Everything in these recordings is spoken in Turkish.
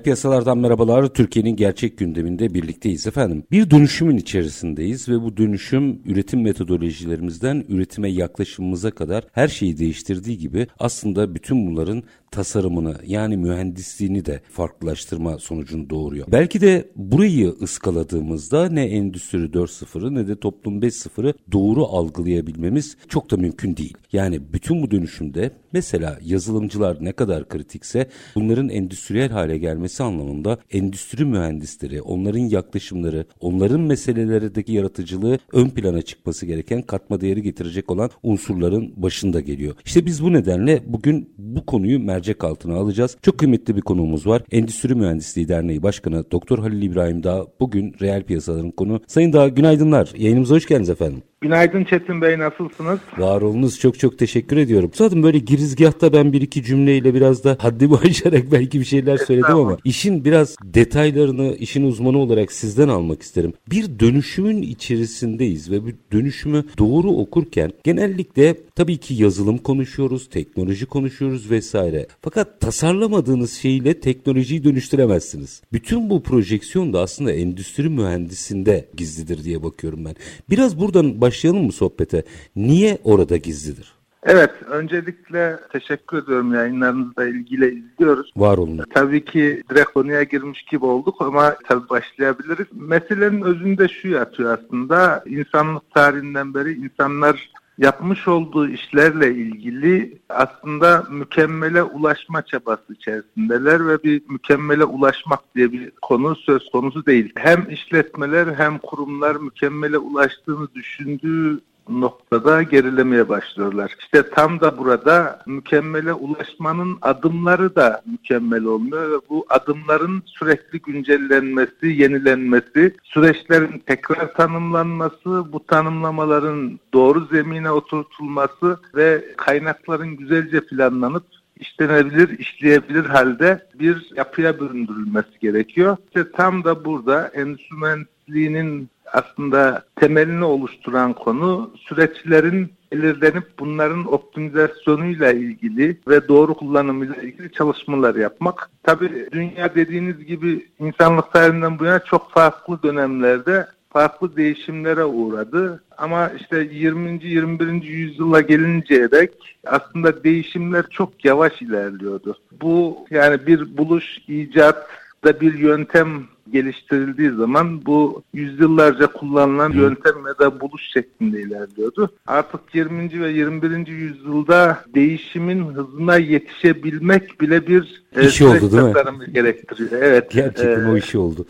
Reel piyasalardan merhabalar. Türkiye'nin gerçek gündeminde birlikteyiz efendim. Bir dönüşümün içerisindeyiz ve bu dönüşüm üretim metodolojilerimizden üretime yaklaşımımıza kadar her şeyi değiştirdiği gibi aslında bütün bunların tasarımını yani mühendisliğini de farklılaştırma sonucunu doğuruyor. Belki de burayı ıskaladığımızda ne Endüstri 4.0'ı ne de Toplum 5.0'ı doğru algılayabilmemiz çok da mümkün değil. Yani bütün bu dönüşümde mesela yazılımcılar ne kadar kritikse bunların endüstriyel hale gelmesi anlamında endüstri mühendisleri, onların yaklaşımları, onların meselelerdeki yaratıcılığı ön plana çıkması gereken katma değeri getirecek olan unsurların başında geliyor. İşte biz bu nedenle bugün bu konuyu mercek altına alacağız. Çok kıymetli bir konuğumuz var. Endüstri Mühendisliği Derneği Başkanı Doktor Halil İbrahim Dağ bugün reel piyasaların konu. Sayın Dağ günaydınlar. Yayınımıza hoş geldiniz efendim. Günaydın Çetin Bey nasılsınız? Var olunuz çok çok teşekkür ediyorum. Zaten böyle girizgahta ben bir iki cümleyle biraz da haddimi aşarak belki bir şeyler söyledim ama işin biraz detaylarını işin uzmanı olarak sizden almak isterim. Bir dönüşümün içerisindeyiz ve bu dönüşümü doğru okurken genellikle tabii ki yazılım konuşuyoruz, teknoloji konuşuyoruz vesaire. Fakat tasarlamadığınız şeyle teknolojiyi dönüştüremezsiniz. Bütün bu projeksiyon da aslında endüstri mühendisinde gizlidir diye bakıyorum ben. Biraz buradan başlayalım mı sohbete? Niye orada gizlidir? Evet, öncelikle teşekkür ediyorum yayınlarınızla ilgili izliyoruz. Var olun. Tabii ki direkt konuya girmiş gibi olduk ama tabii başlayabiliriz. Meselenin özünde şu yatıyor aslında. İnsanlık tarihinden beri insanlar yapmış olduğu işlerle ilgili aslında mükemmele ulaşma çabası içerisindeler ve bir mükemmele ulaşmak diye bir konu söz konusu değil. Hem işletmeler hem kurumlar mükemmele ulaştığını düşündüğü noktada gerilemeye başlıyorlar. İşte tam da burada mükemmele ulaşmanın adımları da mükemmel olmuyor ve bu adımların sürekli güncellenmesi, yenilenmesi, süreçlerin tekrar tanımlanması, bu tanımlamaların doğru zemine oturtulması ve kaynakların güzelce planlanıp işlenebilir, işleyebilir halde bir yapıya büründürülmesi gerekiyor. İşte tam da burada endüstri mühendisliğinin aslında temelini oluşturan konu süreçlerin belirlenip bunların optimizasyonuyla ilgili ve doğru kullanımıyla ilgili çalışmalar yapmak. Tabii dünya dediğiniz gibi insanlık tarihinden bu yana çok farklı dönemlerde farklı değişimlere uğradı. Ama işte 20. 21. yüzyıla gelinceye dek aslında değişimler çok yavaş ilerliyordu. Bu yani bir buluş, icat da bir yöntem geliştirildiği zaman bu yüzyıllarca kullanılan yöntem ya da buluş şeklinde ilerliyordu. Artık 20. ve 21. yüzyılda değişimin hızına yetişebilmek bile bir e, işi oldu değil mi? gerektiriyor. Evet. Gerçekten ee, o işi oldu.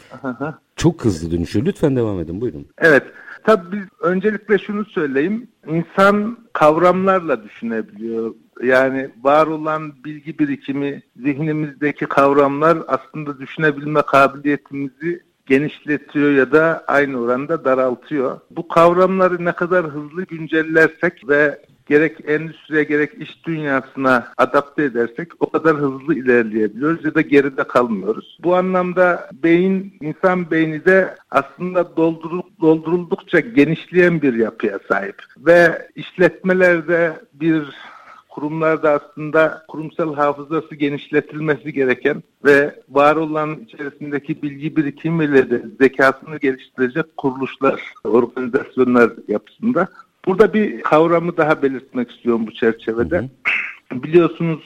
Çok hızlı dönüşüyor. Lütfen devam edin. Buyurun. Evet. Tabii biz öncelikle şunu söyleyeyim. İnsan kavramlarla düşünebiliyor. Yani var olan bilgi birikimi, zihnimizdeki kavramlar aslında düşünebilme kabiliyetimizi genişletiyor ya da aynı oranda daraltıyor. Bu kavramları ne kadar hızlı güncellersek ve gerek endüstriye gerek iş dünyasına adapte edersek o kadar hızlı ilerleyebiliyoruz ya da geride kalmıyoruz. Bu anlamda beyin, insan beyni de aslında doldurul, dolduruldukça genişleyen bir yapıya sahip. Ve işletmelerde bir kurumlarda aslında kurumsal hafızası genişletilmesi gereken ve var olan içerisindeki bilgi birikimiyle de zekasını geliştirecek kuruluşlar, organizasyonlar yapısında. Burada bir kavramı daha belirtmek istiyorum bu çerçevede. Hı hı. Biliyorsunuz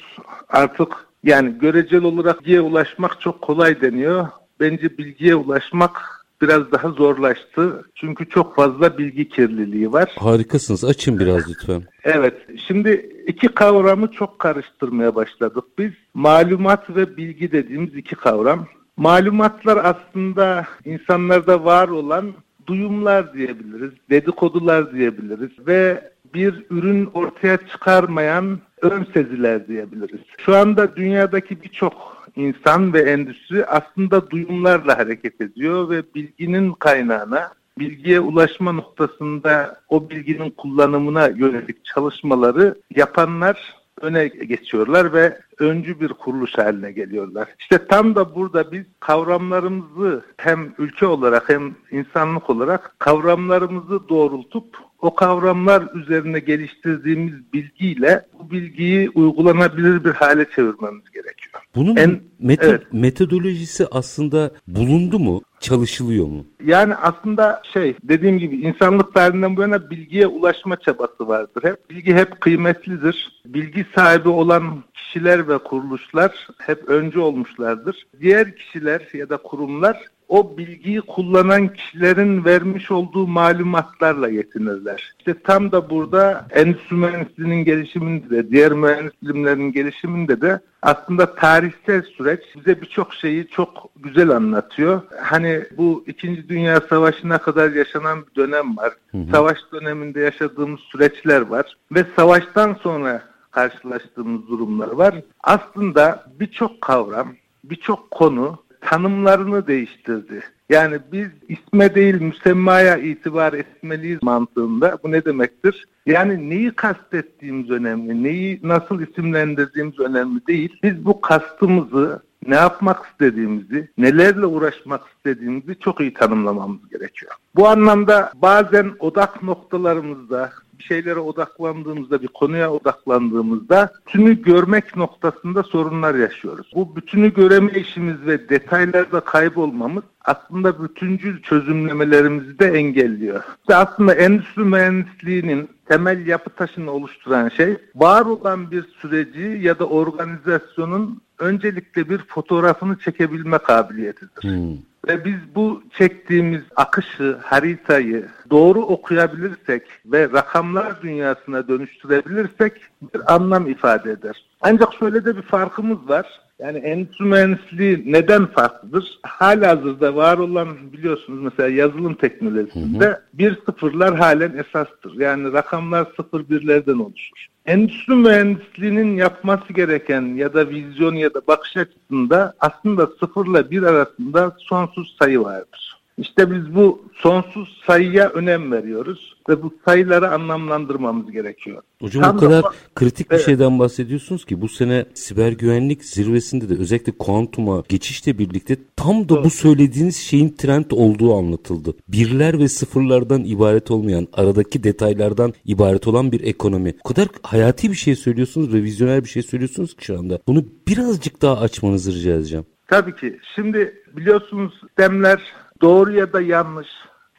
artık yani görecel olarak bilgiye ulaşmak çok kolay deniyor. Bence bilgiye ulaşmak biraz daha zorlaştı. Çünkü çok fazla bilgi kirliliği var. Harikasınız. Açın biraz lütfen. Evet. Şimdi iki kavramı çok karıştırmaya başladık biz. Malumat ve bilgi dediğimiz iki kavram. Malumatlar aslında insanlarda var olan duyumlar diyebiliriz, dedikodular diyebiliriz ve bir ürün ortaya çıkarmayan ön seziler diyebiliriz. Şu anda dünyadaki birçok insan ve endüstri aslında duyumlarla hareket ediyor ve bilginin kaynağına, bilgiye ulaşma noktasında o bilginin kullanımına yönelik çalışmaları yapanlar öne geçiyorlar ve öncü bir kuruluş haline geliyorlar. İşte tam da burada biz kavramlarımızı hem ülke olarak hem insanlık olarak kavramlarımızı doğrultup o kavramlar üzerine geliştirdiğimiz bilgiyle bu bilgiyi uygulanabilir bir hale çevirmemiz gerekiyor. Bunun en, meto- evet. metodolojisi aslında bulundu mu? Çalışılıyor mu? Yani aslında şey dediğim gibi insanlık tarihinden bu yana bilgiye ulaşma çabası vardır. Hep bilgi hep kıymetlidir. Bilgi sahibi olan kişiler ve kuruluşlar hep önce olmuşlardır. Diğer kişiler ya da kurumlar o bilgiyi kullanan kişilerin vermiş olduğu malumatlarla yetinirler. İşte tam da burada endüstri mühendisliğinin gelişiminde de diğer mühendis bilimlerinin gelişiminde de aslında tarihsel süreç bize birçok şeyi çok güzel anlatıyor. Hani bu İkinci Dünya Savaşı'na kadar yaşanan bir dönem var. Hı hı. Savaş döneminde yaşadığımız süreçler var ve savaştan sonra karşılaştığımız durumlar var. Aslında birçok kavram, birçok konu tanımlarını değiştirdi. Yani biz isme değil müsemmaya itibar etmeliyiz mantığında. Bu ne demektir? Yani neyi kastettiğimiz önemli, neyi nasıl isimlendirdiğimiz önemli değil. Biz bu kastımızı, ne yapmak istediğimizi, nelerle uğraşmak istediğimizi çok iyi tanımlamamız gerekiyor. Bu anlamda bazen odak noktalarımızda, bir şeylere odaklandığımızda, bir konuya odaklandığımızda bütünü görmek noktasında sorunlar yaşıyoruz. Bu bütünü göremeyişimiz ve detaylarda kaybolmamız aslında bütüncül çözümlemelerimizi de engelliyor. İşte aslında endüstri mühendisliğinin temel yapı taşını oluşturan şey var olan bir süreci ya da organizasyonun öncelikle bir fotoğrafını çekebilme kabiliyetidir. Hmm. Ve biz bu çektiğimiz akışı, haritayı doğru okuyabilirsek ve rakamlar dünyasına dönüştürebilirsek bir anlam ifade eder. Ancak şöyle de bir farkımız var. Yani endüstri mühendisliği neden farklıdır? Halihazırda var olan biliyorsunuz mesela yazılım teknolojisinde hı hı. bir sıfırlar halen esastır. Yani rakamlar sıfır birlerden oluşur. Endüstri mühendisliğinin yapması gereken ya da vizyon ya da bakış açısında aslında sıfırla bir arasında sonsuz sayı vardır. İşte biz bu sonsuz sayıya önem veriyoruz ve bu sayıları anlamlandırmamız gerekiyor. Hocam Tam o kadar da, kritik bir evet. şeyden bahsediyorsunuz ki bu sene siber güvenlik zirvesinde de özellikle kuantuma geçişle birlikte tam da bu söylediğiniz şeyin trend olduğu anlatıldı. Birler ve sıfırlardan ibaret olmayan, aradaki detaylardan ibaret olan bir ekonomi. O kadar hayati bir şey söylüyorsunuz ve vizyoner bir şey söylüyorsunuz ki şu anda. Bunu birazcık daha açmanızı rica edeceğim. Tabii ki. Şimdi biliyorsunuz sistemler doğru ya da yanlış,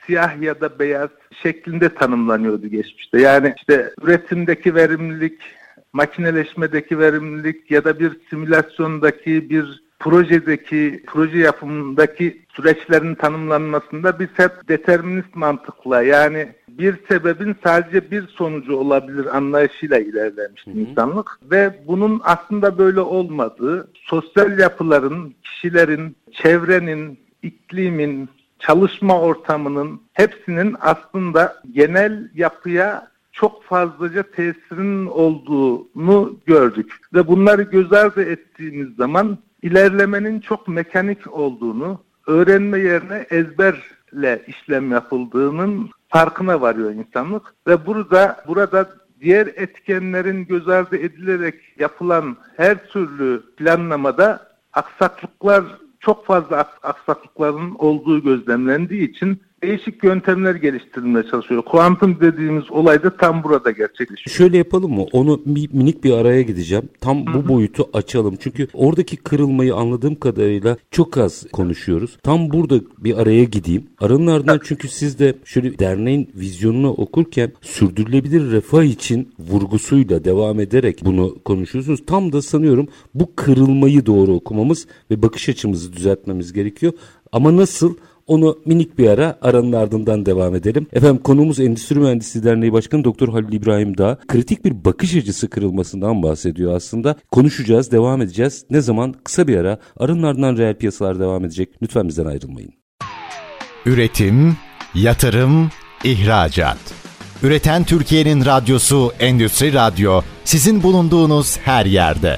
siyah ya da beyaz şeklinde tanımlanıyordu geçmişte. Yani işte üretimdeki verimlilik, makineleşmedeki verimlilik ya da bir simülasyondaki bir projedeki, proje yapımındaki süreçlerin tanımlanmasında biz hep determinist mantıkla yani bir sebebin sadece bir sonucu olabilir anlayışıyla ilerlemişti hı hı. insanlık ve bunun aslında böyle olmadığı, sosyal yapıların, kişilerin, çevrenin, iklimin, çalışma ortamının hepsinin aslında genel yapıya çok fazlaca tesirin olduğunu gördük. Ve bunları göz ardı ettiğimiz zaman ilerlemenin çok mekanik olduğunu, öğrenme yerine ezberle işlem yapıldığının farkına varıyor insanlık. Ve burada burada diğer etkenlerin göz ardı edilerek yapılan her türlü planlamada aksaklıklar çok fazla aksaklıkların olduğu gözlemlendiği için değişik yöntemler geliştirilmeye çalışıyor. Kuantum dediğimiz olay da tam burada gerçekleşiyor. Şöyle yapalım mı? Onu bir, minik bir araya gideceğim. Tam bu boyutu açalım. Çünkü oradaki kırılmayı anladığım kadarıyla çok az konuşuyoruz. Tam burada bir araya gideyim. Aranın ardından çünkü siz de şöyle derneğin vizyonunu okurken sürdürülebilir refah için vurgusuyla devam ederek bunu konuşuyorsunuz. Tam da sanıyorum bu kırılmayı doğru okumamız ve bakış açımızı düzeltmemiz gerekiyor. Ama nasıl? Onu minik bir ara aranın ardından devam edelim. Efendim konuğumuz Endüstri Mühendisliği Derneği Başkanı Doktor Halil İbrahim Dağ kritik bir bakış açısı kırılmasından bahsediyor aslında. Konuşacağız, devam edeceğiz. Ne zaman? Kısa bir ara. Aranın ardından reel piyasalar devam edecek. Lütfen bizden ayrılmayın. Üretim, yatırım, ihracat. Üreten Türkiye'nin radyosu Endüstri Radyo sizin bulunduğunuz her yerde.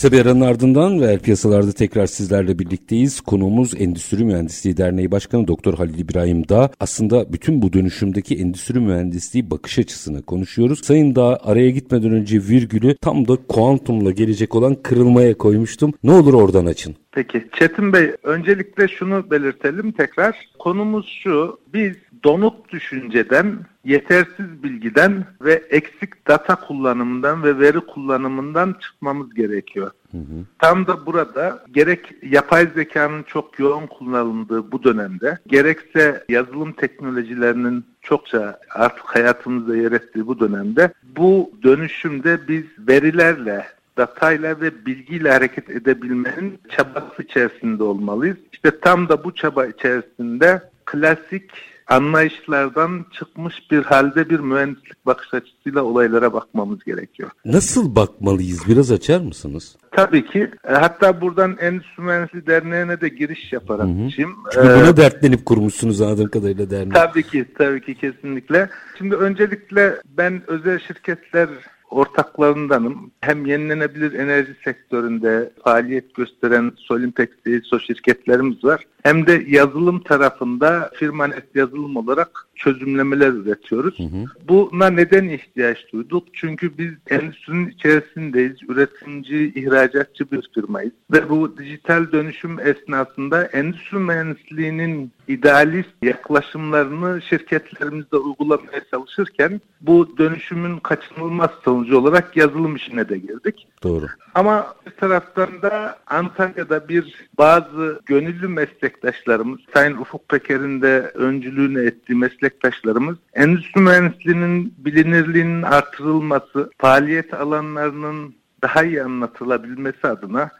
Kısa bir aranın ardından reel piyasalarda tekrar sizlerle birlikteyiz. Konuğumuz Endüstri Mühendisliği Derneği Başkanı Doktor Halil İbrahim Dağ. Aslında bütün bu dönüşümdeki endüstri mühendisliği bakış açısını konuşuyoruz. Sayın Dağ araya gitmeden önce virgülü tam da kuantumla gelecek olan kırılmaya koymuştum. Ne olur oradan açın. Peki Çetin Bey öncelikle şunu belirtelim tekrar. Konumuz şu biz donuk düşünceden, yetersiz bilgiden ve eksik data kullanımından ve veri kullanımından çıkmamız gerekiyor. Hı hı. Tam da burada gerek yapay zekanın çok yoğun kullanıldığı bu dönemde, gerekse yazılım teknolojilerinin çokça artık hayatımızda yer ettiği bu dönemde bu dönüşümde biz verilerle, datayla ve bilgiyle hareket edebilmenin çabası içerisinde olmalıyız. İşte tam da bu çaba içerisinde klasik anlayışlardan çıkmış bir halde bir mühendislik bakış açısıyla olaylara bakmamız gerekiyor. Nasıl bakmalıyız? Biraz açar mısınız? Tabii ki. E, hatta buradan Endüstri Mühendisliği Derneği'ne de giriş yaparak şimdi. Çünkü ee, buna dertlenip kurmuşsunuz anladığım kadarıyla derneği. Tabii ki, tabii ki kesinlikle. Şimdi öncelikle ben özel şirketler ortaklarındanım. Hem yenilenebilir enerji sektöründe faaliyet gösteren Solimpex so şirketlerimiz var. Hem de yazılım tarafında Firmanet yazılım olarak çözümlemeler üretiyoruz. Hı hı. Buna neden ihtiyaç duyduk? Çünkü biz endüstrinin içerisindeyiz. Üretimci, ihracatçı bir firmayız. Ve bu dijital dönüşüm esnasında endüstri mühendisliğinin idealist yaklaşımlarını şirketlerimizde uygulamaya çalışırken bu dönüşümün kaçınılmaz sonucu olarak yazılım işine de girdik. Doğru. Ama bir taraftan da Antalya'da bir bazı gönüllü meslektaşlarımız, Sayın Ufuk Peker'in de öncülüğünü ettiği meslektaşlarımız, endüstri mühendisliğinin bilinirliğinin artırılması, faaliyet alanlarının daha iyi anlatılabilmesi adına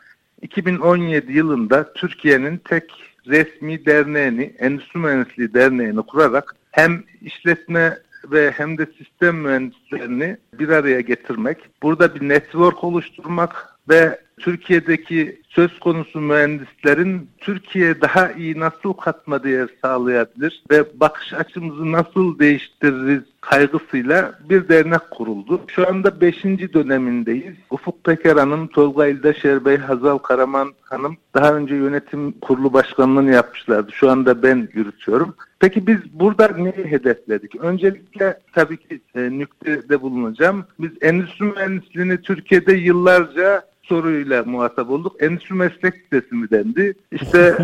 2017 yılında Türkiye'nin tek resmi derneğini, Endüstri Mühendisliği Derneği'ni kurarak hem işletme ve hem de sistem mühendislerini bir araya getirmek, burada bir network oluşturmak ve Türkiye'deki söz konusu mühendislerin Türkiye'ye daha iyi nasıl katma değer sağlayabilir ve bakış açımızı nasıl değiştiririz kaygısıyla bir dernek kuruldu. Şu anda 5. dönemindeyiz. Ufuk Peker Hanım, Tolga İldaşer Bey, Hazal Karaman Hanım daha önce yönetim kurulu başkanlığını yapmışlardı. Şu anda ben yürütüyorum. Peki biz burada neyi hedefledik? Öncelikle tabii ki e, nüktede bulunacağım. Biz endüstri mühendisliğini Türkiye'de yıllarca soruyla muhatap olduk. Endüstri meslek sitesi mi dendi? İşte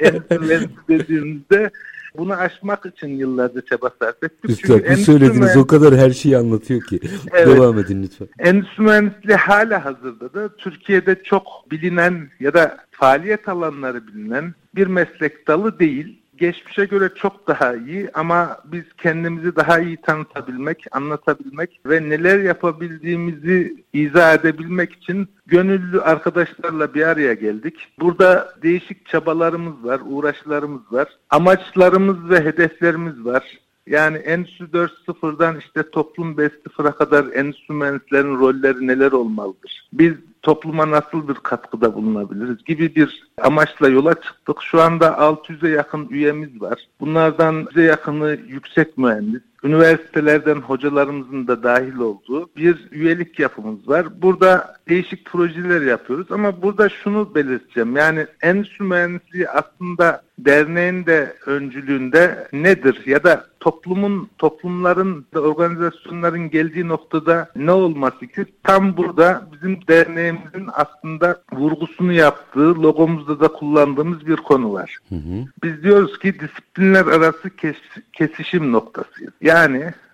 e, endüstri mühendisi dediğimizde bunu aşmak için yıllarca çaba sarf ettik. Üstad bu söylediğiniz o kadar her şeyi anlatıyor ki. Evet, Devam edin lütfen. Endüstri mühendisliği hala hazırda da Türkiye'de çok bilinen ya da faaliyet alanları bilinen bir meslek dalı değil geçmişe göre çok daha iyi ama biz kendimizi daha iyi tanıtabilmek, anlatabilmek ve neler yapabildiğimizi izah edebilmek için gönüllü arkadaşlarla bir araya geldik. Burada değişik çabalarımız var, uğraşlarımız var. Amaçlarımız ve hedeflerimiz var. Yani Endüstri 4.0'dan işte Toplum 5.0'a kadar endüstri mühendislerinin rolleri neler olmalıdır? Biz topluma nasıl bir katkıda bulunabiliriz gibi bir amaçla yola çıktık. Şu anda 600'e yakın üyemiz var. Bunlardan bize yakını yüksek mühendis, üniversitelerden hocalarımızın da dahil olduğu bir üyelik yapımız var. Burada değişik projeler yapıyoruz ama burada şunu belirteceğim. Yani endüstri mühendisliği aslında derneğin de öncülüğünde nedir ya da toplumun, toplumların, organizasyonların geldiği noktada ne olması ki tam burada bizim derneğimizin aslında vurgusunu yaptığı, logomuzda da kullandığımız bir konu var. Hı hı. Biz diyoruz ki disiplinler arası kes, kesişim noktasıyız. Yani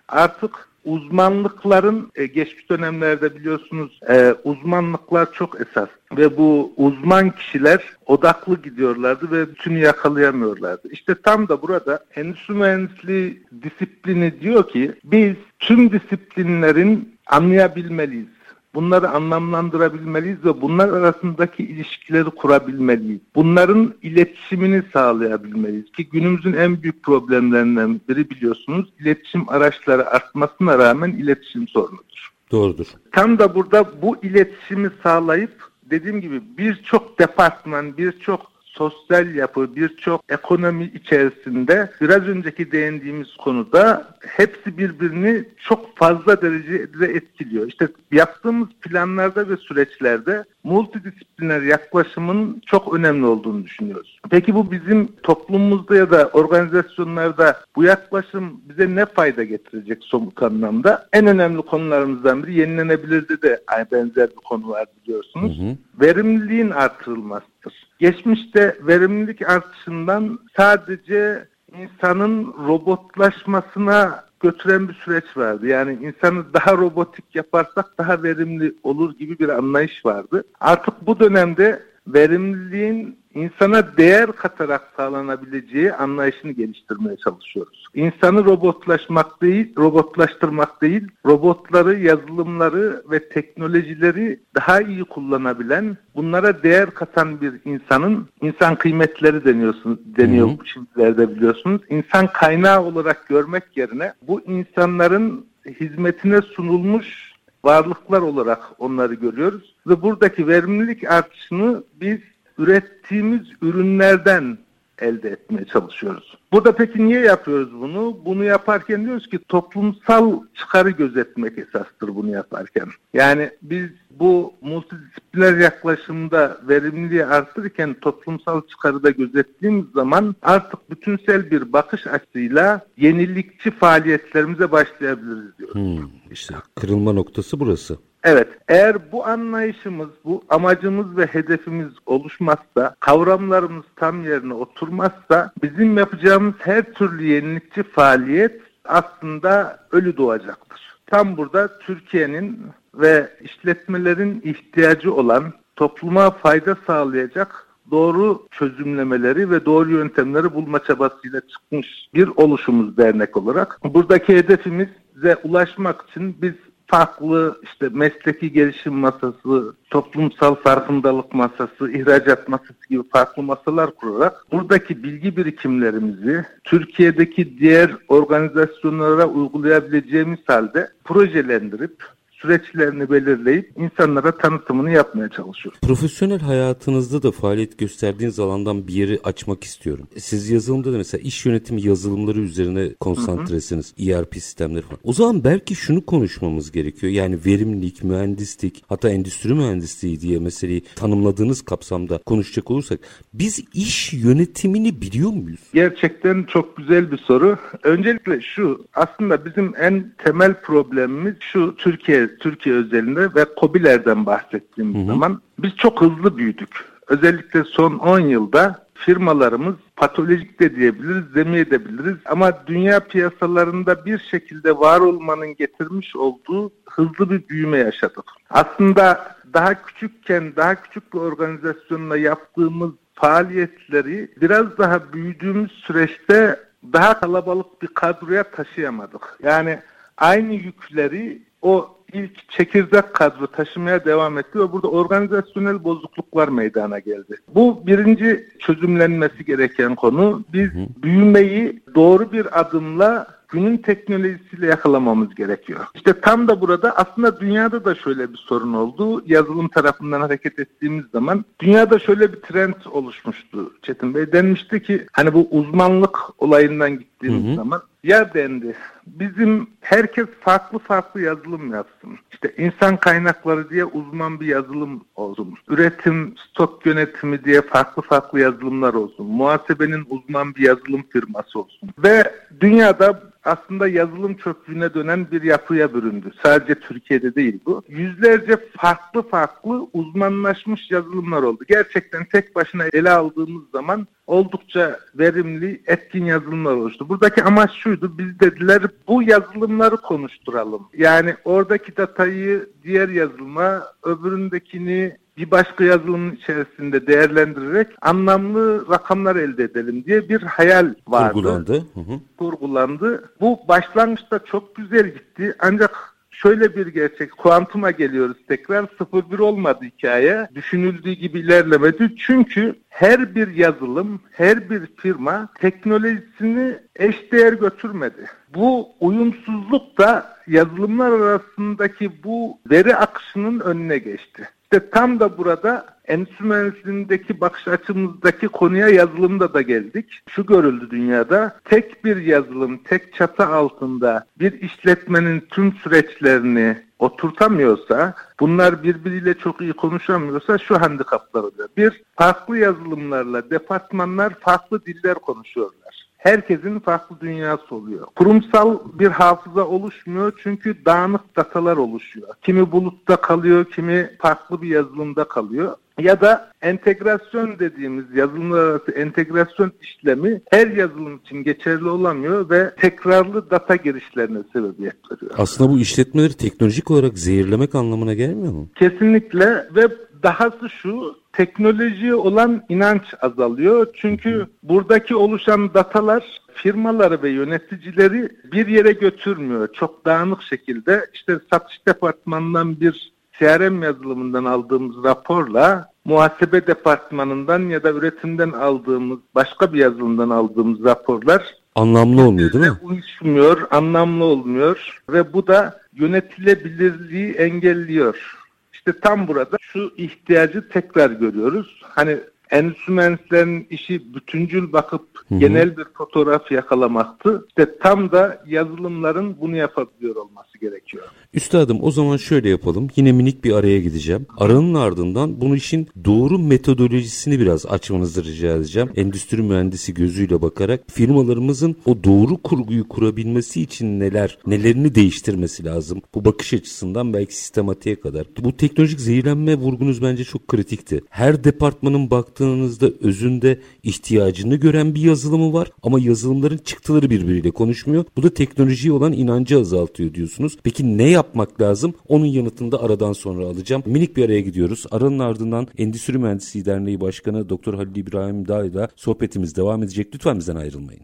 artık uzmanlıkların e, geçmiş dönemlerde biliyorsunuz e, uzmanlıklar çok esas ve bu uzman kişiler odaklı gidiyorlardı ve bütünü yakalayamıyorlardı. İşte tam da burada endüstri mühendisliği disiplini diyor ki biz tüm disiplinlerin anlayabilmeliyiz. Bunları anlamlandırabilmeliyiz ve bunlar arasındaki ilişkileri kurabilmeliyiz. Bunların iletişimini sağlayabilmeliyiz ki günümüzün en büyük problemlerinden biri biliyorsunuz iletişim araçları artmasına rağmen iletişim sorunudur. Doğrudur. Tam da burada bu iletişimi sağlayıp dediğim gibi birçok departman, birçok sosyal yapı, birçok ekonomi içerisinde biraz önceki değindiğimiz konuda hepsi birbirini çok fazla derecede etkiliyor. İşte yaptığımız planlarda ve süreçlerde multidisipliner yaklaşımın çok önemli olduğunu düşünüyoruz. Peki bu bizim toplumumuzda ya da organizasyonlarda bu yaklaşım bize ne fayda getirecek somut anlamda? En önemli konularımızdan biri yenilenebilirde de benzer bir konu var biliyorsunuz. Hı hı. Verimliliğin artırılmasıdır. Geçmişte verimlilik artışından sadece insanın robotlaşmasına götüren bir süreç vardı. Yani insanı daha robotik yaparsak daha verimli olur gibi bir anlayış vardı. Artık bu dönemde verimliliğin insana değer katarak sağlanabileceği anlayışını geliştirmeye çalışıyoruz. İnsanı robotlaşmak değil, robotlaştırmak değil, robotları, yazılımları ve teknolojileri daha iyi kullanabilen, bunlara değer katan bir insanın insan kıymetleri deniyorsun, deniyor bu şimdilerde biliyorsunuz. İnsan kaynağı olarak görmek yerine bu insanların hizmetine sunulmuş varlıklar olarak onları görüyoruz ve buradaki verimlilik artışını biz ürettiğimiz ürünlerden elde etmeye çalışıyoruz. Burada peki niye yapıyoruz bunu? Bunu yaparken diyoruz ki toplumsal çıkarı gözetmek esastır bunu yaparken. Yani biz bu multidisipliner yaklaşımda verimliliği artırırken toplumsal çıkarı da gözettiğimiz zaman artık bütünsel bir bakış açısıyla yenilikçi faaliyetlerimize başlayabiliriz diyoruz. Hmm, işte kırılma noktası burası. Evet, eğer bu anlayışımız, bu amacımız ve hedefimiz oluşmazsa, kavramlarımız tam yerine oturmazsa, bizim yapacağımız her türlü yenilikçi faaliyet aslında ölü doğacaktır. Tam burada Türkiye'nin ve işletmelerin ihtiyacı olan topluma fayda sağlayacak doğru çözümlemeleri ve doğru yöntemleri bulma çabasıyla çıkmış bir oluşumuz dernek olarak. Buradaki hedefimize ulaşmak için biz farklı işte mesleki gelişim masası, toplumsal farkındalık masası, ihracat masası gibi farklı masalar kurarak buradaki bilgi birikimlerimizi Türkiye'deki diğer organizasyonlara uygulayabileceğimiz halde projelendirip süreçlerini belirleyip insanlara tanıtımını yapmaya çalışıyoruz. Profesyonel hayatınızda da faaliyet gösterdiğiniz alandan bir yeri açmak istiyorum. Siz yazılımda da mesela iş yönetimi yazılımları üzerine konsantresiniz. Hı hı. ERP sistemleri falan. O zaman belki şunu konuşmamız gerekiyor. Yani verimlilik, mühendislik hatta endüstri mühendisliği diye meseleyi tanımladığınız kapsamda konuşacak olursak biz iş yönetimini biliyor muyuz? Gerçekten çok güzel bir soru. Öncelikle şu aslında bizim en temel problemimiz şu Türkiye Türkiye özelinde ve COBİ'lerden bahsettiğimiz hı hı. zaman biz çok hızlı büyüdük. Özellikle son 10 yılda firmalarımız patolojik de diyebiliriz, demeyebiliriz ama dünya piyasalarında bir şekilde var olmanın getirmiş olduğu hızlı bir büyüme yaşadık. Aslında daha küçükken, daha küçük bir organizasyonla yaptığımız faaliyetleri biraz daha büyüdüğümüz süreçte daha kalabalık bir kadroya taşıyamadık. Yani aynı yükleri o ilk çekirdek kadro taşımaya devam etti ve burada organizasyonel bozukluklar meydana geldi. Bu birinci çözümlenmesi gereken konu. Biz büyümeyi doğru bir adımla günün teknolojisiyle yakalamamız gerekiyor. İşte tam da burada aslında dünyada da şöyle bir sorun oldu. Yazılım tarafından hareket ettiğimiz zaman dünyada şöyle bir trend oluşmuştu Çetin Bey. Denmişti ki hani bu uzmanlık olayından gittiğimiz hı hı. zaman ya dendi bizim herkes farklı farklı yazılım yapsın. İşte insan kaynakları diye uzman bir yazılım olsun. Üretim, stok yönetimi diye farklı farklı yazılımlar olsun. Muhasebenin uzman bir yazılım firması olsun. Ve dünyada aslında yazılım çöplüğüne dönen bir yapıya büründü. Sadece Türkiye'de değil bu. Yüzlerce farklı farklı uzmanlaşmış yazılımlar oldu. Gerçekten tek başına ele aldığımız zaman oldukça verimli, etkin yazılımlar oluştu. Buradaki amaç şuydu, biz dediler bu yazılımlar yazılımları konuşturalım. Yani oradaki datayı diğer yazılıma, öbüründekini bir başka yazılımın içerisinde değerlendirerek anlamlı rakamlar elde edelim diye bir hayal vardı. Kurgulandı. Hı hı. Kurgulandı. Bu başlangıçta çok güzel gitti ancak şöyle bir gerçek. Kuantuma geliyoruz tekrar. 0-1 olmadı hikaye. Düşünüldüğü gibi ilerlemedi. Çünkü her bir yazılım, her bir firma teknolojisini eşdeğer götürmedi. Bu uyumsuzluk da yazılımlar arasındaki bu veri akışının önüne geçti. İşte tam da burada endüstri mühendisliğindeki bakış açımızdaki konuya yazılımda da geldik. Şu görüldü dünyada tek bir yazılım, tek çatı altında bir işletmenin tüm süreçlerini oturtamıyorsa, bunlar birbiriyle çok iyi konuşamıyorsa şu handikaplar oluyor. Bir, farklı yazılımlarla departmanlar farklı diller konuşuyorlar herkesin farklı dünyası oluyor. Kurumsal bir hafıza oluşmuyor çünkü dağınık datalar oluşuyor. Kimi bulutta kalıyor, kimi farklı bir yazılımda kalıyor. Ya da entegrasyon dediğimiz yazılımlar arası entegrasyon işlemi her yazılım için geçerli olamıyor ve tekrarlı data girişlerine sebebiyet veriyor. Aslında bu işletmeleri teknolojik olarak zehirlemek anlamına gelmiyor mu? Kesinlikle ve dahası şu teknolojiye olan inanç azalıyor. Çünkü buradaki oluşan datalar firmaları ve yöneticileri bir yere götürmüyor. Çok dağınık şekilde işte satış departmanından bir CRM yazılımından aldığımız raporla muhasebe departmanından ya da üretimden aldığımız başka bir yazılımdan aldığımız raporlar anlamlı olmuyor değil mi? Uyuşmuyor, anlamlı olmuyor ve bu da yönetilebilirliği engelliyor. İşte tam burada şu ihtiyacı tekrar görüyoruz. Hani endüstri mühendislerinin işi bütüncül bakıp hı hı. genel bir fotoğraf yakalamaktı. İşte tam da yazılımların bunu yapabiliyor olması gerekiyor. Üstadım o zaman şöyle yapalım. Yine minik bir araya gideceğim. Aranın ardından bunu işin doğru metodolojisini biraz açmanızı rica edeceğim. Endüstri mühendisi gözüyle bakarak firmalarımızın o doğru kurguyu kurabilmesi için neler, nelerini değiştirmesi lazım. Bu bakış açısından belki sistematiğe kadar. Bu teknolojik zehirlenme vurgunuz bence çok kritikti. Her departmanın baktığınızda özünde ihtiyacını gören bir yazılımı var ama yazılımların çıktıları birbiriyle konuşmuyor. Bu da teknolojiye olan inancı azaltıyor diyorsunuz. Peki ne yapmak lazım? Onun yanıtını da aradan sonra alacağım. Minik bir araya gidiyoruz. Aranın ardından Endüstri Mühendisliği Derneği Başkanı Doktor Halil İbrahim Dağ sohbetimiz devam edecek. Lütfen bizden ayrılmayın.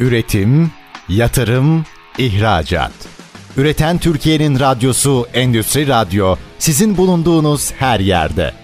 Üretim, yatırım, ihracat. Üreten Türkiye'nin radyosu Endüstri Radyo sizin bulunduğunuz her yerde.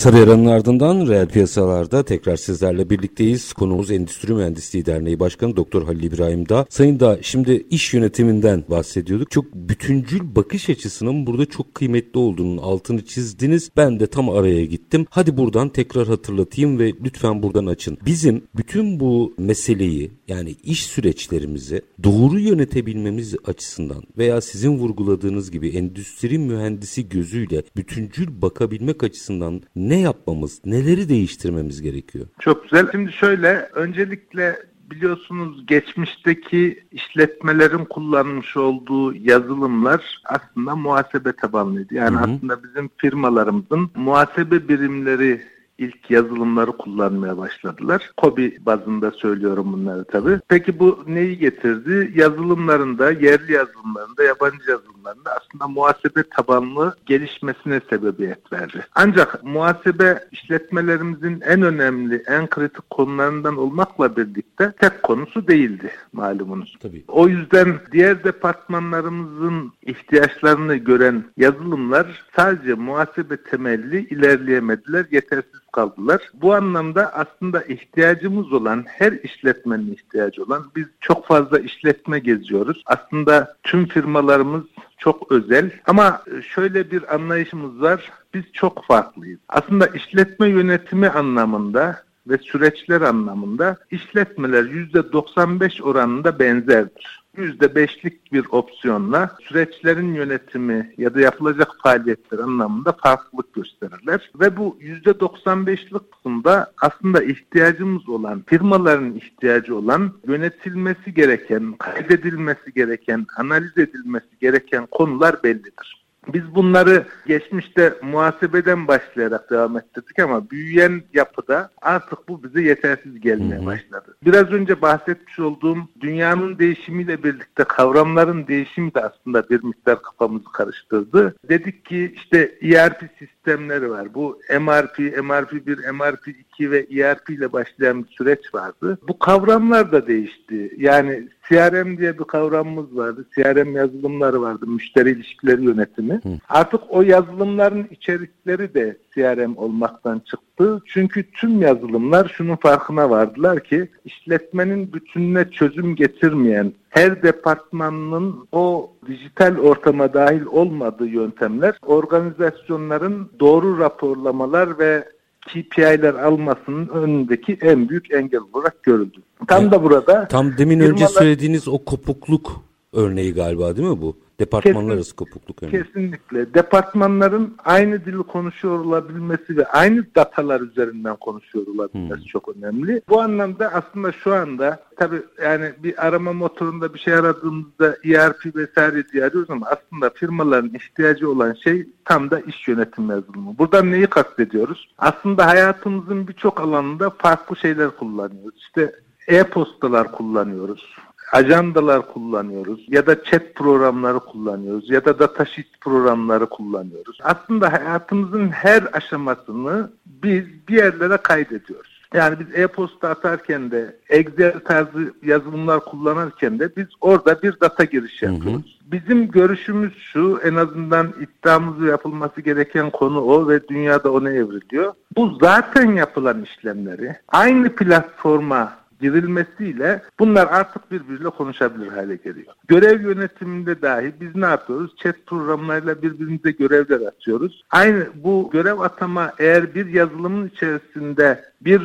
Kısa bir aranın ardından reel piyasalarda tekrar sizlerle birlikteyiz. Konuğumuz Endüstri Mühendisliği Derneği Başkanı Doktor Halil İbrahim Da. Sayın Da şimdi iş yönetiminden bahsediyorduk. Çok bütüncül bakış açısının burada çok kıymetli olduğunun altını çizdiniz. Ben de tam araya gittim. Hadi buradan tekrar hatırlatayım ve lütfen buradan açın. Bizim bütün bu meseleyi yani iş süreçlerimizi doğru yönetebilmemiz açısından veya sizin vurguladığınız gibi endüstri mühendisi gözüyle bütüncül bakabilmek açısından ne yapmamız, neleri değiştirmemiz gerekiyor? Çok güzel. Şimdi şöyle, öncelikle biliyorsunuz geçmişteki işletmelerin kullanmış olduğu yazılımlar aslında muhasebe tabanlıydı. Yani hı hı. aslında bizim firmalarımızın muhasebe birimleri ilk yazılımları kullanmaya başladılar. Kobi bazında söylüyorum bunları tabii. Peki bu neyi getirdi? Yazılımlarında, yerli yazılımlarında, yabancı yazılımlarında aslında muhasebe tabanlı gelişmesine sebebiyet verdi. Ancak muhasebe işletmelerimizin en önemli, en kritik konularından olmakla birlikte tek konusu değildi malumunuz. Tabii. O yüzden diğer departmanlarımızın ihtiyaçlarını gören yazılımlar sadece muhasebe temelli ilerleyemediler, yetersiz kaldılar. Bu anlamda aslında ihtiyacımız olan her işletmenin ihtiyacı olan biz çok fazla işletme geziyoruz. Aslında tüm firmalarımız çok özel ama şöyle bir anlayışımız var. Biz çok farklıyız. Aslında işletme yönetimi anlamında ve süreçler anlamında işletmeler %95 oranında benzerdir. %5'lik bir opsiyonla süreçlerin yönetimi ya da yapılacak faaliyetler anlamında farklılık gösterirler. Ve bu %95'lik kısımda aslında ihtiyacımız olan, firmaların ihtiyacı olan yönetilmesi gereken, kaydedilmesi gereken, analiz edilmesi gereken konular bellidir. Biz bunları geçmişte muhasebeden başlayarak devam ettirdik ama büyüyen yapıda artık bu bize yetersiz gelmeye başladı. Biraz önce bahsetmiş olduğum dünyanın değişimiyle birlikte kavramların değişimi de aslında bir miktar kafamızı karıştırdı. Dedik ki işte ERP sistemleri var. Bu MRP, MRP1, MRP2 ve ERP ile başlayan bir süreç vardı. Bu kavramlar da değişti. Yani CRM diye bir kavramımız vardı. CRM yazılımları vardı. Müşteri ilişkileri yönetimi. Hı. Artık o yazılımların içerikleri de CRM olmaktan çıktı. Çünkü tüm yazılımlar şunun farkına vardılar ki işletmenin bütününe çözüm getirmeyen her departmanın o dijital ortama dahil olmadığı yöntemler organizasyonların doğru raporlamalar ve KPI'ler almasının önündeki en büyük engel olarak görüldü. Tam evet. da burada tam demin firmalar... önce söylediğiniz o kopukluk örneği galiba değil mi bu? Departmanlar arası kopukluk örneği. Kesinlikle. Departmanların aynı dili konuşuyor olabilmesi ve aynı datalar üzerinden konuşuyor olabilmesi hmm. çok önemli. Bu anlamda aslında şu anda tabii yani bir arama motorunda bir şey aradığımızda ERP vesaire diye arıyoruz ama aslında firmaların ihtiyacı olan şey tam da iş yönetim yazılımı. Buradan neyi kastediyoruz? Aslında hayatımızın birçok alanında farklı şeyler kullanıyoruz. İşte e-postalar kullanıyoruz ajandalar kullanıyoruz ya da chat programları kullanıyoruz ya da datasheet programları kullanıyoruz. Aslında hayatımızın her aşamasını biz bir yerlere kaydediyoruz. Yani biz e-posta atarken de Excel tarzı yazılımlar kullanırken de biz orada bir data giriş yapıyoruz. Hı hı. Bizim görüşümüz şu en azından iddiamızı yapılması gereken konu o ve dünyada ona evriliyor. Bu zaten yapılan işlemleri aynı platforma girilmesiyle bunlar artık birbiriyle konuşabilir hale geliyor. Görev yönetiminde dahi biz ne yapıyoruz? Chat programlarıyla birbirimize görevler atıyoruz. Aynı bu görev atama eğer bir yazılımın içerisinde bir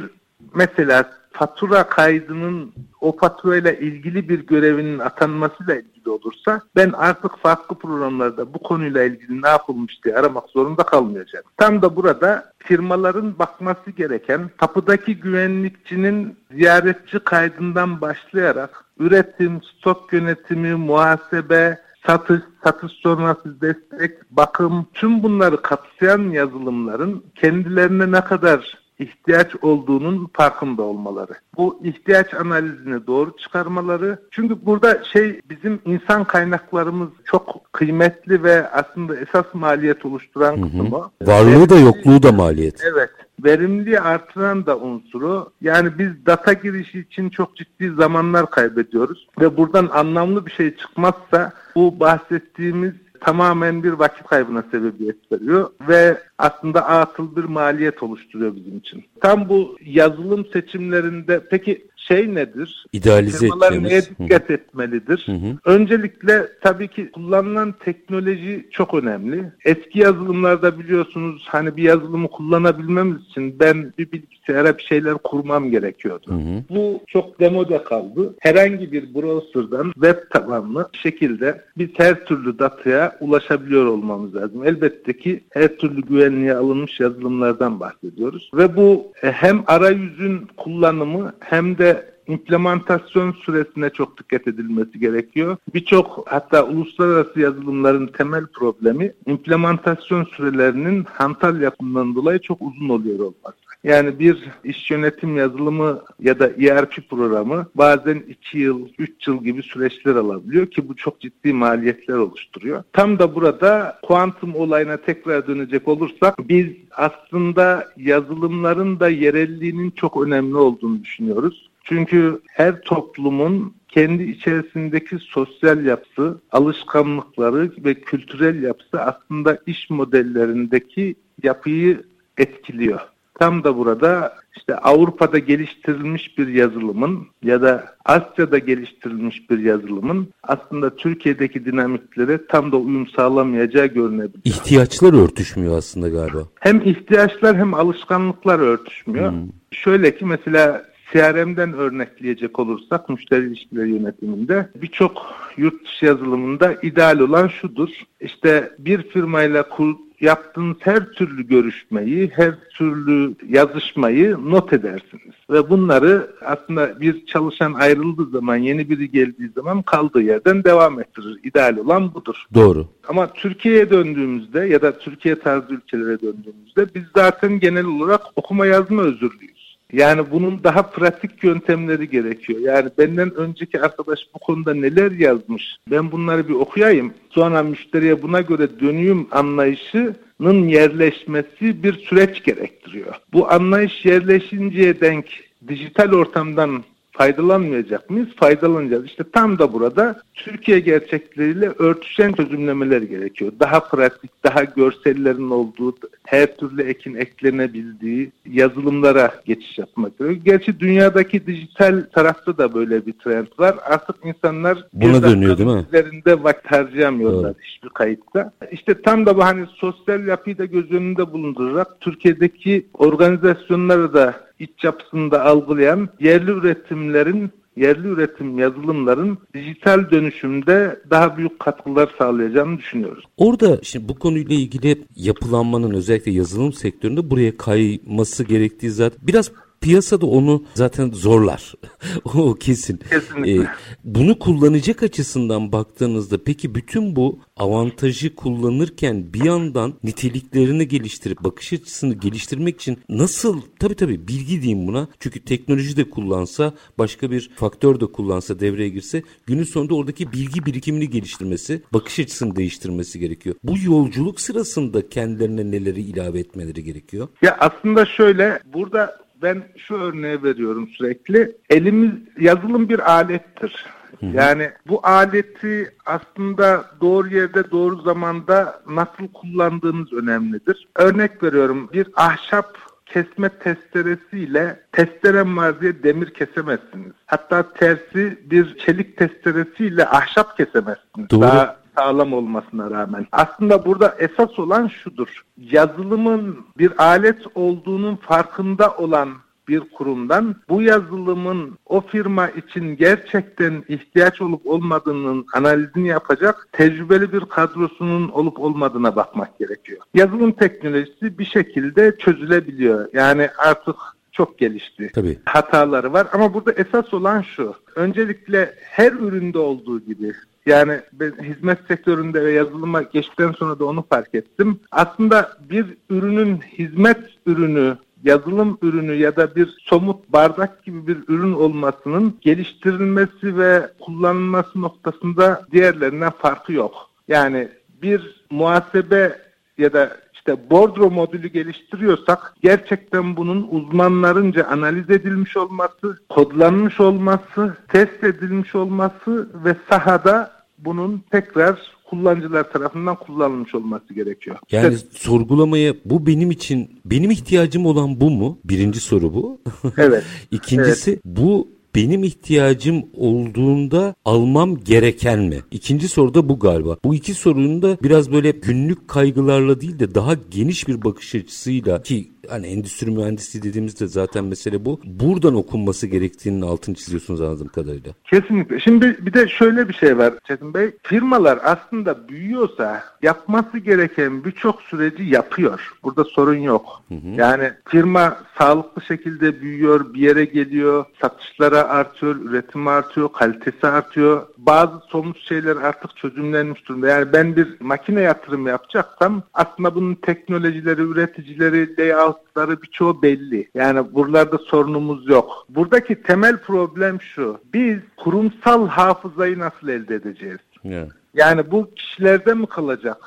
mesela fatura kaydının o faturayla ilgili bir görevinin atanmasıyla ilgili olursa ben artık farklı programlarda bu konuyla ilgili ne yapılmış diye aramak zorunda kalmayacağım. Tam da burada firmaların bakması gereken kapıdaki güvenlikçinin ziyaretçi kaydından başlayarak üretim, stok yönetimi, muhasebe, satış, satış sonrası destek, bakım tüm bunları kapsayan yazılımların kendilerine ne kadar ihtiyaç olduğunun farkında olmaları. Bu ihtiyaç analizini doğru çıkarmaları. Çünkü burada şey bizim insan kaynaklarımız çok kıymetli ve aslında esas maliyet oluşturan kısmı. Varlığı da yokluğu da maliyet. Evet verimliliği artıran da unsuru. Yani biz data girişi için çok ciddi zamanlar kaybediyoruz ve buradan anlamlı bir şey çıkmazsa bu bahsettiğimiz tamamen bir vakit kaybına sebebiyet veriyor ve aslında atıl bir maliyet oluşturuyor bizim için. Tam bu yazılım seçimlerinde peki şey nedir? İdealize Firmalar neye dikkat etmelidir? Hı hı. Öncelikle tabii ki kullanılan teknoloji çok önemli. Eski yazılımlarda biliyorsunuz hani bir yazılımı kullanabilmemiz için ben bir bilgisayara bir şeyler kurmam gerekiyordu. Hı hı. Bu çok demode kaldı. Herhangi bir browser'dan web tabanlı şekilde biz her türlü dataya ulaşabiliyor olmamız lazım. Elbette ki her türlü güvenliğe alınmış yazılımlardan bahsediyoruz. Ve bu e, hem arayüzün kullanımı hem de implementasyon süresine çok dikkat edilmesi gerekiyor. Birçok hatta uluslararası yazılımların temel problemi implementasyon sürelerinin hantal yapımından dolayı çok uzun oluyor olması. Yani bir iş yönetim yazılımı ya da ERP programı bazen 2 yıl, 3 yıl gibi süreçler alabiliyor ki bu çok ciddi maliyetler oluşturuyor. Tam da burada kuantum olayına tekrar dönecek olursak biz aslında yazılımların da yerelliğinin çok önemli olduğunu düşünüyoruz. Çünkü her toplumun kendi içerisindeki sosyal yapısı, alışkanlıkları ve kültürel yapısı aslında iş modellerindeki yapıyı etkiliyor. Tam da burada işte Avrupa'da geliştirilmiş bir yazılımın ya da Asya'da geliştirilmiş bir yazılımın aslında Türkiye'deki dinamiklere tam da uyum sağlamayacağı görünebilir. İhtiyaçlar örtüşmüyor aslında galiba. Hem ihtiyaçlar hem alışkanlıklar örtüşmüyor. Hmm. Şöyle ki mesela CRM'den örnekleyecek olursak müşteri ilişkileri yönetiminde birçok yurt dışı yazılımında ideal olan şudur. İşte bir firmayla kur, yaptığınız her türlü görüşmeyi, her türlü yazışmayı not edersiniz. Ve bunları aslında bir çalışan ayrıldığı zaman, yeni biri geldiği zaman kaldığı yerden devam ettirir. İdeal olan budur. Doğru. Ama Türkiye'ye döndüğümüzde ya da Türkiye tarzı ülkelere döndüğümüzde biz zaten genel olarak okuma yazma özürlüyüz. Yani bunun daha pratik yöntemleri gerekiyor. Yani benden önceki arkadaş bu konuda neler yazmış. Ben bunları bir okuyayım. Sonra müşteriye buna göre dönüyüm anlayışının yerleşmesi bir süreç gerektiriyor. Bu anlayış yerleşinceye denk dijital ortamdan faydalanmayacak mıyız? Faydalanacağız. İşte tam da burada Türkiye gerçekleriyle örtüşen çözümlemeler gerekiyor. Daha pratik, daha görsellerin olduğu, her türlü ekin eklenebildiği yazılımlara geçiş yapmak gerekiyor. Gerçi dünyadaki dijital tarafta da böyle bir trend var. Artık insanlar buna dönüyor değil mi? Üzerinde vakit harcayamıyorlar Doğru. hiçbir kayıtta. İşte tam da bu hani sosyal yapıyı da göz önünde bulundurarak Türkiye'deki organizasyonları da iç yapısında algılayan yerli üretimlerin yerli üretim yazılımların dijital dönüşümde daha büyük katkılar sağlayacağını düşünüyoruz. Orada şimdi bu konuyla ilgili yapılanmanın özellikle yazılım sektöründe buraya kayması gerektiği zaten biraz piyasada onu zaten zorlar. o kesin. Kesinlikle. Ee, bunu kullanacak açısından baktığınızda peki bütün bu avantajı kullanırken bir yandan niteliklerini geliştirip bakış açısını geliştirmek için nasıl tabii tabii bilgi diyeyim buna. Çünkü teknoloji de kullansa başka bir faktör de kullansa devreye girse günün sonunda oradaki bilgi birikimini geliştirmesi, bakış açısını değiştirmesi gerekiyor. Bu yolculuk sırasında kendilerine neleri ilave etmeleri gerekiyor? Ya aslında şöyle burada ben şu örneği veriyorum sürekli. Elimiz yazılım bir alettir. Yani bu aleti aslında doğru yerde doğru zamanda nasıl kullandığınız önemlidir. Örnek veriyorum bir ahşap kesme testeresiyle testerem var diye demir kesemezsiniz. Hatta tersi bir çelik testeresiyle ahşap kesemezsiniz. Doğru. Daha sağlam olmasına rağmen. Aslında burada esas olan şudur. Yazılımın bir alet olduğunun farkında olan bir kurumdan bu yazılımın o firma için gerçekten ihtiyaç olup olmadığının analizini yapacak tecrübeli bir kadrosunun olup olmadığına bakmak gerekiyor. Yazılım teknolojisi bir şekilde çözülebiliyor. Yani artık çok gelişti. Tabii. Hataları var ama burada esas olan şu. Öncelikle her üründe olduğu gibi yani ben hizmet sektöründe ve yazılıma geçtikten sonra da onu fark ettim. Aslında bir ürünün hizmet ürünü yazılım ürünü ya da bir somut bardak gibi bir ürün olmasının geliştirilmesi ve kullanılması noktasında diğerlerinden farkı yok. Yani bir muhasebe ya da işte bordro modülü geliştiriyorsak gerçekten bunun uzmanlarınca analiz edilmiş olması, kodlanmış olması, test edilmiş olması ve sahada bunun tekrar kullanıcılar tarafından kullanılmış olması gerekiyor. Yani işte, sorgulamaya bu benim için benim ihtiyacım olan bu mu? Birinci soru bu. Evet. İkincisi evet. bu benim ihtiyacım olduğunda almam gereken mi? İkinci soru da bu galiba. Bu iki sorunun da biraz böyle günlük kaygılarla değil de daha geniş bir bakış açısıyla ki hani endüstri mühendisliği dediğimizde zaten mesele bu. Buradan okunması gerektiğinin altını çiziyorsunuz anladığım kadarıyla. Kesinlikle. Şimdi bir de şöyle bir şey var Çetin Bey. Firmalar aslında büyüyorsa yapması gereken birçok süreci yapıyor. Burada sorun yok. Hı hı. Yani firma sağlıklı şekilde büyüyor, bir yere geliyor, satışlara artıyor, üretim artıyor, kalitesi artıyor. Bazı somut şeyler artık çözümlenmiş durumda. Yani ben bir makine yatırım yapacaksam aslında bunun teknolojileri, üreticileri, layout hastalıkları birçoğu belli. Yani buralarda sorunumuz yok. Buradaki temel problem şu. Biz kurumsal hafızayı nasıl elde edeceğiz? Yeah. Yani bu kişilerde mi kalacak?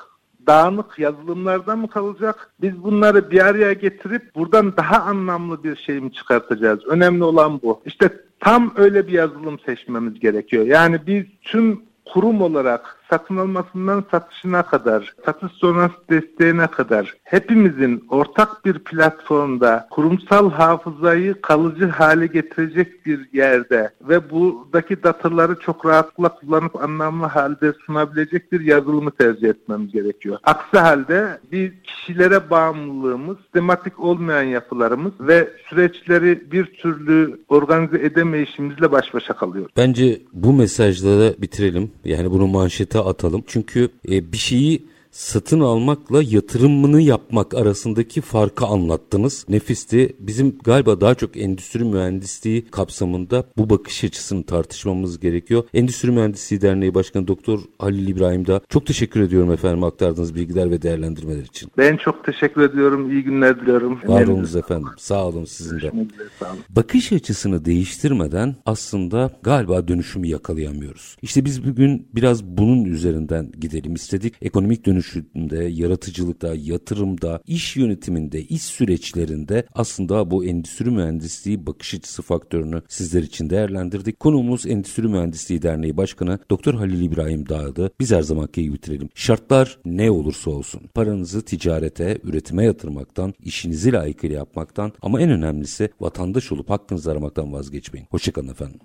dağınık yazılımlarda mı kalacak? Biz bunları bir araya getirip buradan daha anlamlı bir şey mi çıkartacağız? Önemli olan bu. İşte tam öyle bir yazılım seçmemiz gerekiyor. Yani biz tüm kurum olarak satın almasından satışına kadar, satış sonrası desteğine kadar hepimizin ortak bir platformda kurumsal hafızayı kalıcı hale getirecek bir yerde ve buradaki dataları çok rahatlıkla kullanıp anlamlı halde sunabilecek bir yazılımı tercih etmemiz gerekiyor. Aksi halde bir kişilere bağımlılığımız, sistematik olmayan yapılarımız ve süreçleri bir türlü organize edemeyişimizle baş başa kalıyoruz. Bence bu mesajla da bitirelim. Yani bunu manşete atalım. Çünkü e, bir şeyi satın almakla yatırımını yapmak arasındaki farkı anlattınız. Nefisti. Bizim galiba daha çok endüstri mühendisliği kapsamında bu bakış açısını tartışmamız gerekiyor. Endüstri Mühendisliği Derneği Başkanı Doktor Halil İbrahim da çok teşekkür ediyorum efendim aktardığınız bilgiler ve değerlendirmeler için. Ben çok teşekkür ediyorum. İyi günler diliyorum. Var olunuz efendim. Sağ olun sizin de. Bakış açısını değiştirmeden aslında galiba dönüşümü yakalayamıyoruz. İşte biz bugün biraz bunun üzerinden gidelim istedik. Ekonomik dönüşümde, yaratıcılıkta, yatırımda, iş yönetiminde, iş süreçlerinde aslında bu endüstri mühendisliği bakış açısı faktörünü sizler için değerlendirdik. Konuğumuz Endüstri Mühendisliği Derneği Başkanı Doktor Halil İbrahim Dağ'dı. Biz her zamanki gibi bitirelim. Şartlar ne olursa olsun paranızı ticarete, üretime yatırmaktan, işinizi layıkıyla yapmaktan ama en önemlisi vatandaş olup hakkınızı aramaktan vazgeçmeyin. Hoşçakalın efendim.